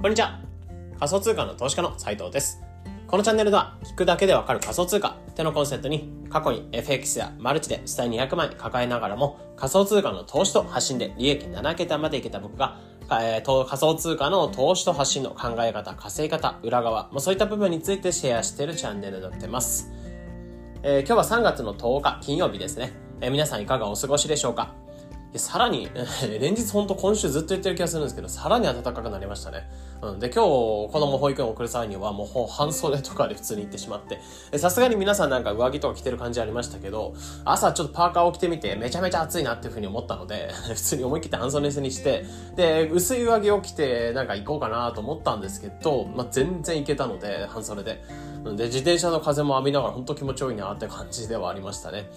こんにちは。仮想通貨の投資家の斉藤です。このチャンネルでは、聞くだけでわかる仮想通貨ってのコンセプトに、過去に FX やマルチで下に200万円抱えながらも、仮想通貨の投資と発信で利益7桁までいけた僕が、えー、仮想通貨の投資と発信の考え方、稼ぎ方、裏側、もうそういった部分についてシェアしているチャンネルになってます。えー、今日は3月の10日金曜日ですね。えー、皆さんいかがお過ごしでしょうか？さらに、連日ほんと今週ずっと言ってる気がするんですけど、さらに暖かくなりましたね。うん。で、今日、子供保育園を送る際には、もう半袖とかで普通に行ってしまって、さすがに皆さんなんか上着とか着てる感じありましたけど、朝ちょっとパーカーを着てみて、めちゃめちゃ暑いなっていうふうに思ったので、普通に思い切って半袖にして、で、薄い上着を着て、なんか行こうかなと思ったんですけど、まあ、全然行けたので、半袖で。で、自転車の風も浴びながら本当気持ちよいなって感じではありましたね。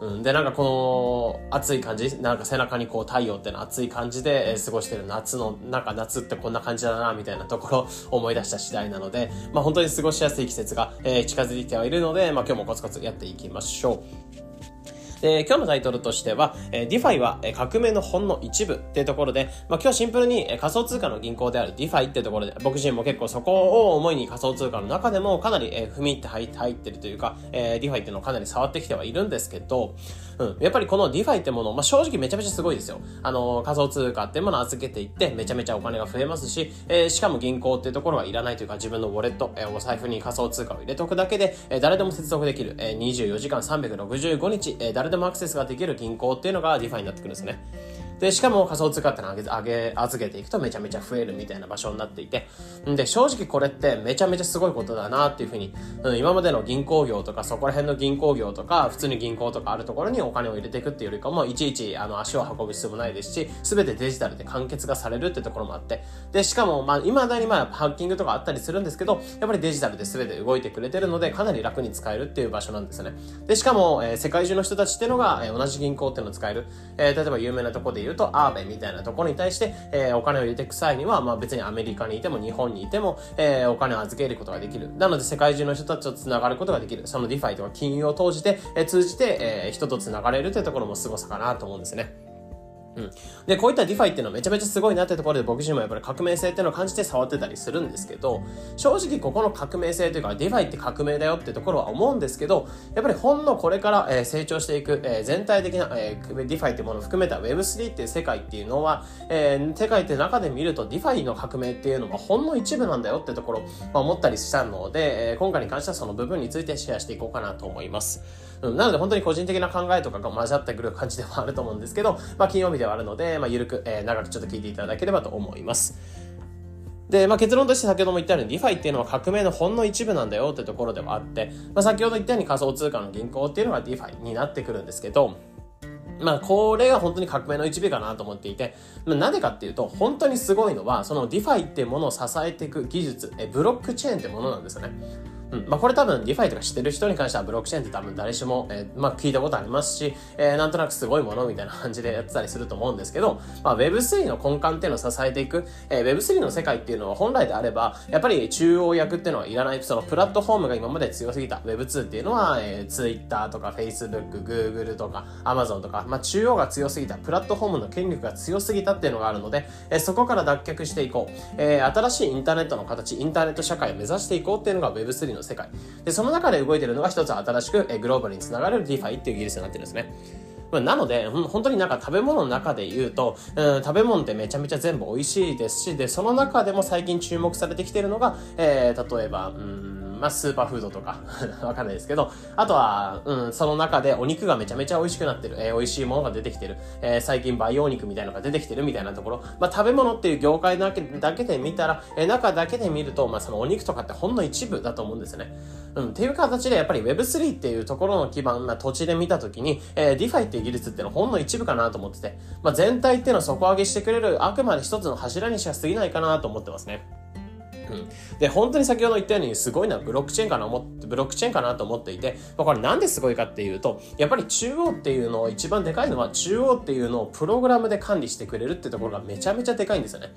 うん、で、なんかこの暑い感じ、なんか背中にこう太陽っての暑い感じで、え、過ごしてる夏の、なんか夏ってこんな感じだな、みたいなところを思い出した次第なので、まあ本当に過ごしやすい季節が、え、近づいてはいるので、まあ今日もコツコツやっていきましょう。で、今日のタイトルとしては、えー、DeFi は革命のほんの一部っていうところで、まあ、今日シンプルに仮想通貨の銀行である DeFi っていうところで、僕自身も結構そこを思いに仮想通貨の中でもかなり、えー、踏み入って入ってるというか、えー、DeFi っていうのをかなり触ってきてはいるんですけど、うん、やっぱりこの DeFi ってもの、まあ、正直めちゃめちゃすごいですよ。あの、仮想通貨ってものを預けていって、めちゃめちゃお金が増えますし、えー、しかも銀行っていうところはいらないというか、自分のウォレット、えー、お財布に仮想通貨を入れておくだけで、えー、誰でも接続できる、えー、24時間365日、えー、誰でもアクセスができるる銀行っていうのが DeFi になってくるんですね。で、しかも仮想通貨ってのを上げ、上げ、預けていくとめちゃめちゃ増えるみたいな場所になっていて、んで、正直これってめちゃめちゃすごいことだなっていうふうに、うん、今までの銀行業とかそこら辺の銀行業とか、普通に銀行とかあるところにお金を入れていくっていうよりかも、いちいちあの足を運ぶ必要もないですし、すべてデジタルで完結がされるってところもあって、で、しかも、まあ、未だにまあ、ハッキングとかあったりするんですけど、やっぱりデジタルで全て動いてくれてるので、かなり楽に使えるっていう場所なんですね。で、しかも、えー、世界中の人たちっていうのが、えー、同じ銀行っていうのを使える。えー、例えば有名なところで言うと、 Aave みたいなところに対して、えー、お金を入れていく際には、まあ別にアメリカにいても日本にいても、えー、お金を預けることができる。なので世界中の人たちと繋がることができる。その DeFi とか金融を通じて、えー、通じて、えー、人と繋がれるというところも凄さかなと思うんですね。うん。で、こういった DeFi っていうのはめちゃめちゃすごいなってところで僕自身もやっぱり革命性っていうのを感じて触ってたりするんですけど、正直ここの革命性というか DeFi って革命だよってところは思うんですけど、やっぱりほんのこれから、え成長していく、え全体的な、え DeFi っていうものを含めた Web3 っていう世界っていうのは、え世界って中で見ると DeFi の革命っていうのはほんの一部なんだよってところ、ま、思ったりしたので、え今回に関してはその部分についてシェアしていこうかなと思います。うん、なので本当に個人的な考えとかが混ざってくる感じではあると思うんですけど、まあ金曜日ではあるので、まあゆるく、えー、長くちょっと聞いていただければと思います。で、まあ、結論として先ほども言ったように DeFi っていうのは革命のほんの一部なんだよってところではあって、まあ、先ほど言ったように仮想通貨の銀行っていうのが DeFi になってくるんですけど、まあ、これが本当に革命の一部かなと思っていて、まあ、なぜかっていうと、本当にすごいのは、その DeFi っていうものを支えていく技術、えブロックチェーンってものなんですよね。うん。まあ、これ多分 DeFi とか知ってる人に関してはブロックチェーンって多分誰しも、えー、まあ、聞いたことありますし、えー、なんとなくすごいものみたいな感じでやってたりすると思うんですけど、まあ、Web3 の根幹っていうのを支えていく、えー、Web3 の世界っていうのは本来であれば、やっぱり中央役っていうのはいらない、そのプラットフォームが今まで強すぎた Web2 っていうのは、えー、Twitter とか Facebook、Google とか Amazon とか、まあ、中央が強すぎた、プラットフォームの権力が強すぎたっていうのがあるので、えー、そこから脱却していこう。えー、新しいインターネットの形、インターネット社会を目指していこうっていうのが Web3 の世界。でその中で動いてるのが一つ新しく、えグローバルにつながれる DeFi っていう技術になってるんですね。なので、本当になんか食べ物の中で言うと、うん、食べ物ってめちゃめちゃ全部美味しいですし、で、その中でも最近注目されてきてるのが、えー、例えば、うんまあ、スーパーフードとか わかんないですけど、あとは、うん、その中でお肉がめちゃめちゃ美味しくなってる、えー、美味しいものが出てきてる、えー、最近培養肉みたいなのが出てきてるみたいなところ、まあ、食べ物っていう業界だけだけで見たら、えー、中だけで見ると、まあ、そのお肉とかってほんの一部だと思うんですね。うん、っていう形でやっぱり Web3 っていうところの基盤な土地で見たときに、えー、DeFi っていう技術ってのはほんの一部かなと思ってて、まあ、全体っていうのを底上げしてくれるあくまで一つの柱にしか過ぎないかなと思ってますね。うん。で、本当に先ほど言ったようにすごいのはブロックチェーンかな思って、ブロックチェーンかなと思っていて、まあ、これなんですごいかっていうと、やっぱり中央っていうのを一番でかいのは中央っていうのをプログラムで管理してくれるってところがめちゃめちゃでかいんですよね。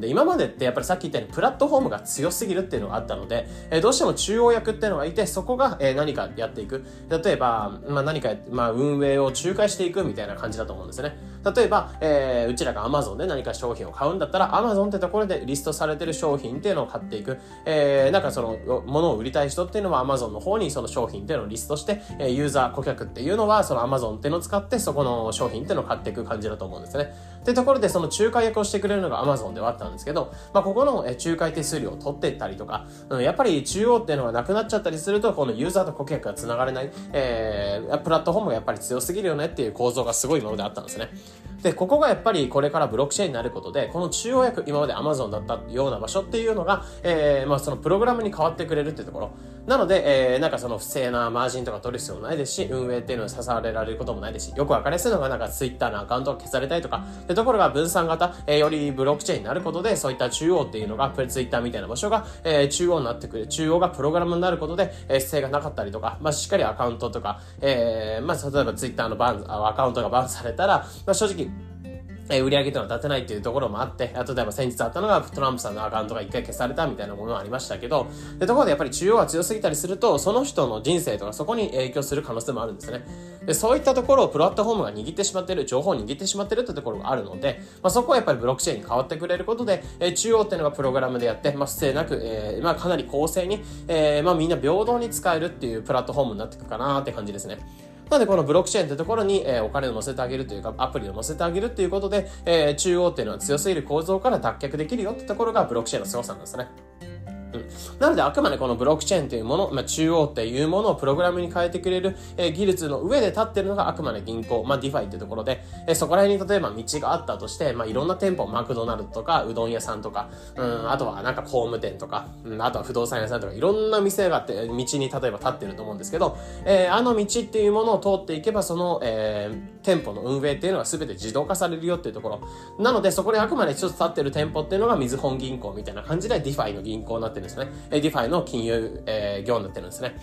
で、今までってやっぱりさっき言ったようにプラットフォームが強すぎるっていうのがあったので、えー、どうしても中央役っていうのがいて、そこが、えー、何かやっていく。例えば、まあ何か、まあ運営を仲介していくみたいな感じだと思うんですよね。例えば、えー、うちらが Amazon で何か商品を買うんだったら、Amazon ってところでリストされてる商品っていうのを買っていく。えー、なんかその、ものを売りたい人っていうのは Amazon の方にその商品っていうのをリストして、えー、ユーザー、顧客っていうのはその Amazon っていうのを使ってそこの商品っていうのを買っていく感じだと思うんですね。ってところでその仲介役をしてくれるのが Amazon ではあったんですけど、まあ、ここの仲介手数料を取っていったりとか、うん、やっぱり中央っていうのがなくなっちゃったりすると、このユーザーと顧客が繋がれない、えー、プラットフォームがやっぱり強すぎるよねっていう構造がすごいものであったんですね。で、ここがやっぱりこれからブロックチェーンになることで、この中央役、今まで Amazon だったような場所っていうのが、えー、まあそのプログラムに変わってくれるっていうところ。なので、えー、なんかその不正なマージンとか取る必要もないですし、運営っていうのに支えられることもないですし、よくわかりやすいのがなんか Twitter のアカウントが消されたりとか、ってところが分散型、えー、よりブロックチェーンになることで、そういった中央っていうのが、Twitter みたいな場所が、えー、中央になってくる、中央がプログラムになることで、えー、不正がなかったりとか、まあしっかりアカウントとか、えー、まあ例えば Twitter のバン、アカウントがバンされたら、まあ正直、え売り上げというのは立てないっていうところもあって、例えば先日あったのがトランプさんのアカウントが一回消されたみたいなものがありましたけど、で、ところでやっぱり中央が強すぎたりすると、その人の人生とかそこに影響する可能性もあるんですね。で、そういったところをプラットフォームが握ってしまってる、情報を握ってしまってるってところがあるので、まあ、そこはやっぱりブロックチェーンに変わってくれることで、え、中央っていうのがプログラムでやって、まあ、不正なく、えー、まあ、かなり公正に、えー、まあ、みんな平等に使えるっていうプラットフォームになっていくかなって感じですね。なのでこのブロックチェーンってところに、え、お金を載せてあげるというか、アプリを載せてあげるということで、え、中央っていうのは強すぎる構造から脱却できるよってところがブロックチェーンの凄さなんですね。うん。なので、あくまでこのブロックチェーンというもの、まあ、中央っていうものをプログラムに変えてくれる、えー、技術の上で立ってるのがあくまで銀行、まあ、 DeFi ってところで、えー、そこら辺に例えば道があったとして、まあ、いろんな店舗、マクドナルドとか、うどん屋さんとか、うん、あとはなんか工務店とか、うん、あとは不動産屋さんとか、いろんな店があって、道に例えば立ってると思うんですけど、えー、あの道っていうものを通っていけば、その、えー、店舗の運営っていうのは全て自動化されるよっていうところ。なので、そこであくまで一つ立ってる店舗っていうのが、みずほ銀行みたいな感じで、 DeFi の銀行になってるんですね。え DeFi の金融、えー、業になってるんですね。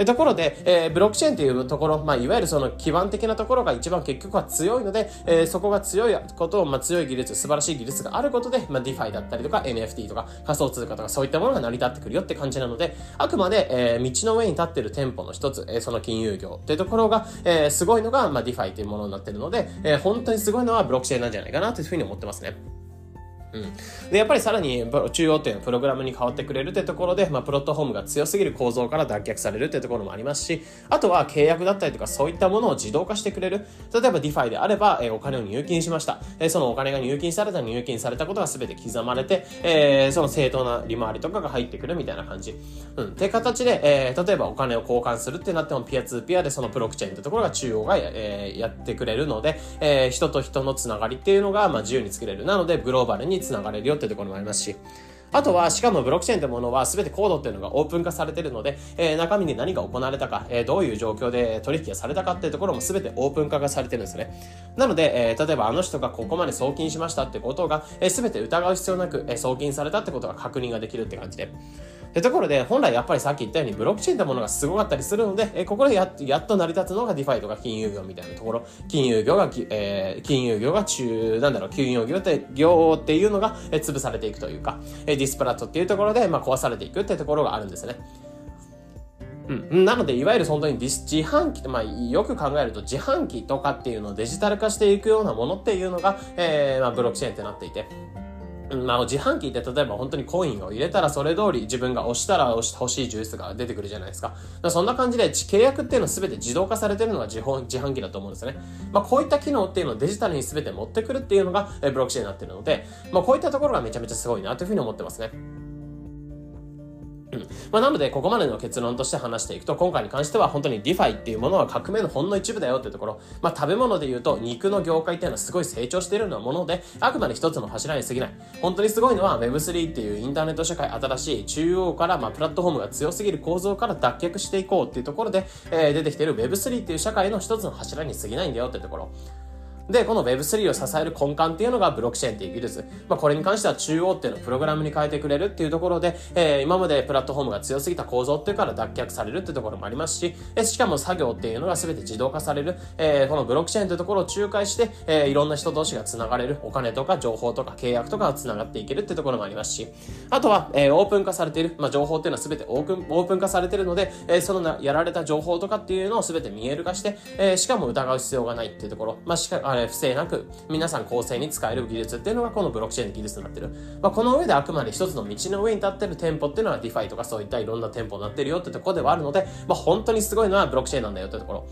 でところで、えー、ブロックチェーンというところ、まあ、いわゆるその基盤的なところが一番結局は強いので、えー、そこが強いことを、まあ、強い技術、素晴らしい技術があることで、まあ、DeFi だったりとか NFT とか仮想通貨とかそういったものが成り立ってくるよって感じなので、あくまで、えー、道の上に立ってる店舗の一つ、え、その金融業っていうところが、え、すごいのが、まあ、DeFi というものになってるので、え、本当にすごいのはブロックチェーンなんじゃないかなというふうに思ってますね。うん、でやっぱりさらに中央っていうプログラムに変わってくれるってところで、まあ、プロットフォームが強すぎる構造から脱却されるってところもありますしあとは契約だったりとかそういったものを自動化してくれる。例えば DeFi であれば、えー、お金を入金しました、えー、そのお金が入金された入金されたことが全て刻まれて、えー、その正当な利回りとかが入ってくるみたいな感じ、うん、って形で、えー、例えばお金を交換するってなってもピアツーピアでそのプロックチェーンってところが中央が、えー、やってくれるので、えー、人と人のつながりっていうのが、まあ、自由に作れる。なのでグローバルにつながれるよってところころもありますし、あとは、しかもブロックチェーンというものは全てコードっていうのがオープン化されているので、えー、中身に何が行われたか、えー、どういう状況で取引がされたかっていうところも全てオープン化がされてるんですね。なので、えー、例えばあの人がここまで送金しましたってことが、えー、全て疑う必要なく、えー、送金されたってことが確認ができるって感じで。ところで、本来やっぱりさっき言ったようにブロックチェーンってものがすごかったりするので、えここでややっと成り立つのがディファイとか金融業みたいなところ、金融業が、えー、金融業が中、なんだろう、金融業って、業っていうのが、え潰されていくというか、えディスプラットっていうところで、まあ、壊されていくってところがあるんですね。うん、なので、いわゆる本当に自販機、まあ、よく考えると自販機とかっていうのをデジタル化していくようなものっていうのが、えー、まあ、ブロックチェーンってなっていて。まあ、自販機って例えば本当にコインを入れたらそれ通り自分が押したら押して欲しいジュースが出てくるじゃないですか。かそんな感じで契約っていうのは全て自動化されてるのが自自販機だと思うんですね。まあ、こういった機能っていうのをデジタルに全て持ってくるっていうのがブロックチェーンになってるので、まあ、こういったところがめちゃめちゃすごいなというふうに思ってますね。まあ、なので、ここまでの結論として話していくと、今回に関しては本当に DeFi っていうものは革命のほんの一部だよっていうところ、まあ、食べ物で言うと、肉の業界っていうのはすごい成長しているようなもので、あくまで一つの柱に過ぎない。本当にすごいのは Web3 っていうインターネット社会、新しい中央から、まあ、プラットフォームが強すぎる構造から脱却していこうっていうところで、えー、出てきている Web3 っていう社会の一つの柱に過ぎないんだよっていうところ。で、この Web3 を支える根幹っていうのがブロックチェーンっていう技術。まあ、これに関しては中央っていうのをプログラムに変えてくれるっていうところで、えー、今までプラットフォームが強すぎた構造っていうから脱却されるっていうところもありますし、えしかも作業っていうのが全て自動化される、えー、このブロックチェーンというところを仲介して、えー、いろんな人同士が繋がれる、お金とか情報とか契約とかが繋がっていけるっていうところもありますし、あとは、えー、オープン化されている、まあ、情報っていうのは全てオープンオープン化されているので、えー、そのなやられた情報とかっていうのを全て見える化して、えー、しかも疑う必要がないっていうところ、まあ、しか、え不正なく、皆さん公正に使える技術っていうのがこのブロックチェーンの技術になってる。まあ、この上であくまで一つの道の上に立ってる店舗っていうのは DeFi とかそういったいろんな店舗になってるよってところではあるので、まあ、本当にすごいのはブロックチェーンなんだよってところ。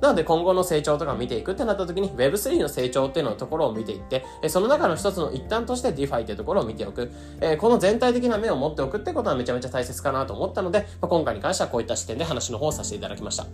なので今後の成長とか見ていくってなった時に Web3 の成長っていうののところを見ていって、えその中の一つの一端として DeFi っていうところを見ておく。えこの全体的な目を持っておくってことはめちゃめちゃ大切かなと思ったので、まあ、今回に関してはこういった視点で話の方をさせていただきました。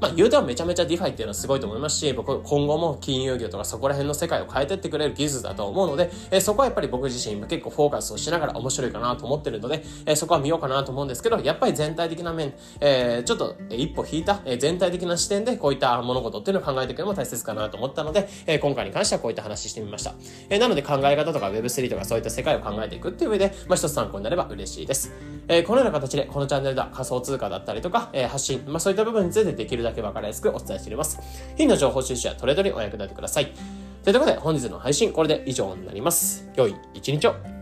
まあ言うてはめちゃめちゃ DeFi っていうのはすごいと思いますし、僕今後も金融業とかそこら辺の世界を変えてってくれる技術だと思うので、えそこはやっぱり僕自身結構フォーカスをしながら面白いかなと思ってるので、えそこは見ようかなと思うんですけど、やっぱり全体的な面、え、ちょっと一歩引いた、え全体的な視点でこういった物事っていうのを考えていくのも大切かなと思ったので、え、今回に関してはこういった話してみました。え、なので考え方とか Web3 とかそういった世界を考えていくっていう上で、まあ、一つ参考になれば嬉しいです。え、このような形でこのチャンネルでは仮想通貨だったりとか、え、発信、まあ、そういった部分についてできるだけ分かりやすくお伝えしております。日々の情報収集やトレードにお役立てください。ということで本日の配信これで以上になります。良い一日を。